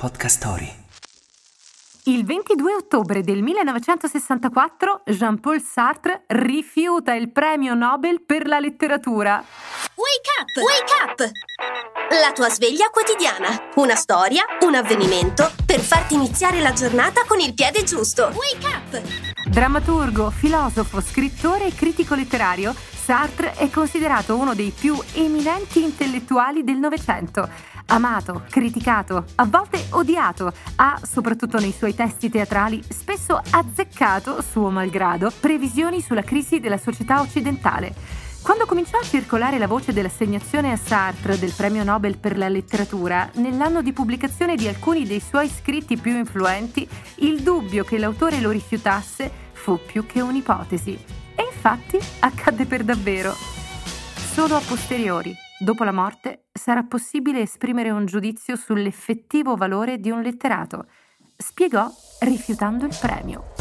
Podcast Story. Il 22 ottobre del 1964 Jean-Paul Sartre rifiuta il premio Nobel per la letteratura. Wake up! Wake up! La tua sveglia quotidiana. Una storia, un avvenimento per farti iniziare la giornata con il piede giusto. Wake up! Drammaturgo, filosofo, scrittore e critico letterario, Sartre è considerato uno dei più eminenti intellettuali del Novecento. Amato, criticato, a volte odiato, ha, soprattutto nei suoi testi teatrali, spesso azzeccato, suo malgrado, previsioni sulla crisi della società occidentale. Quando cominciò a circolare la voce dell'assegnazione a Sartre del premio Nobel per la letteratura, nell'anno di pubblicazione di alcuni dei suoi scritti più influenti, il dubbio che l'autore lo rifiutasse fu più che un'ipotesi. E infatti accadde per davvero. Solo a posteriori, dopo la morte, sarà possibile esprimere un giudizio sull'effettivo valore di un letterato, spiegò rifiutando il premio.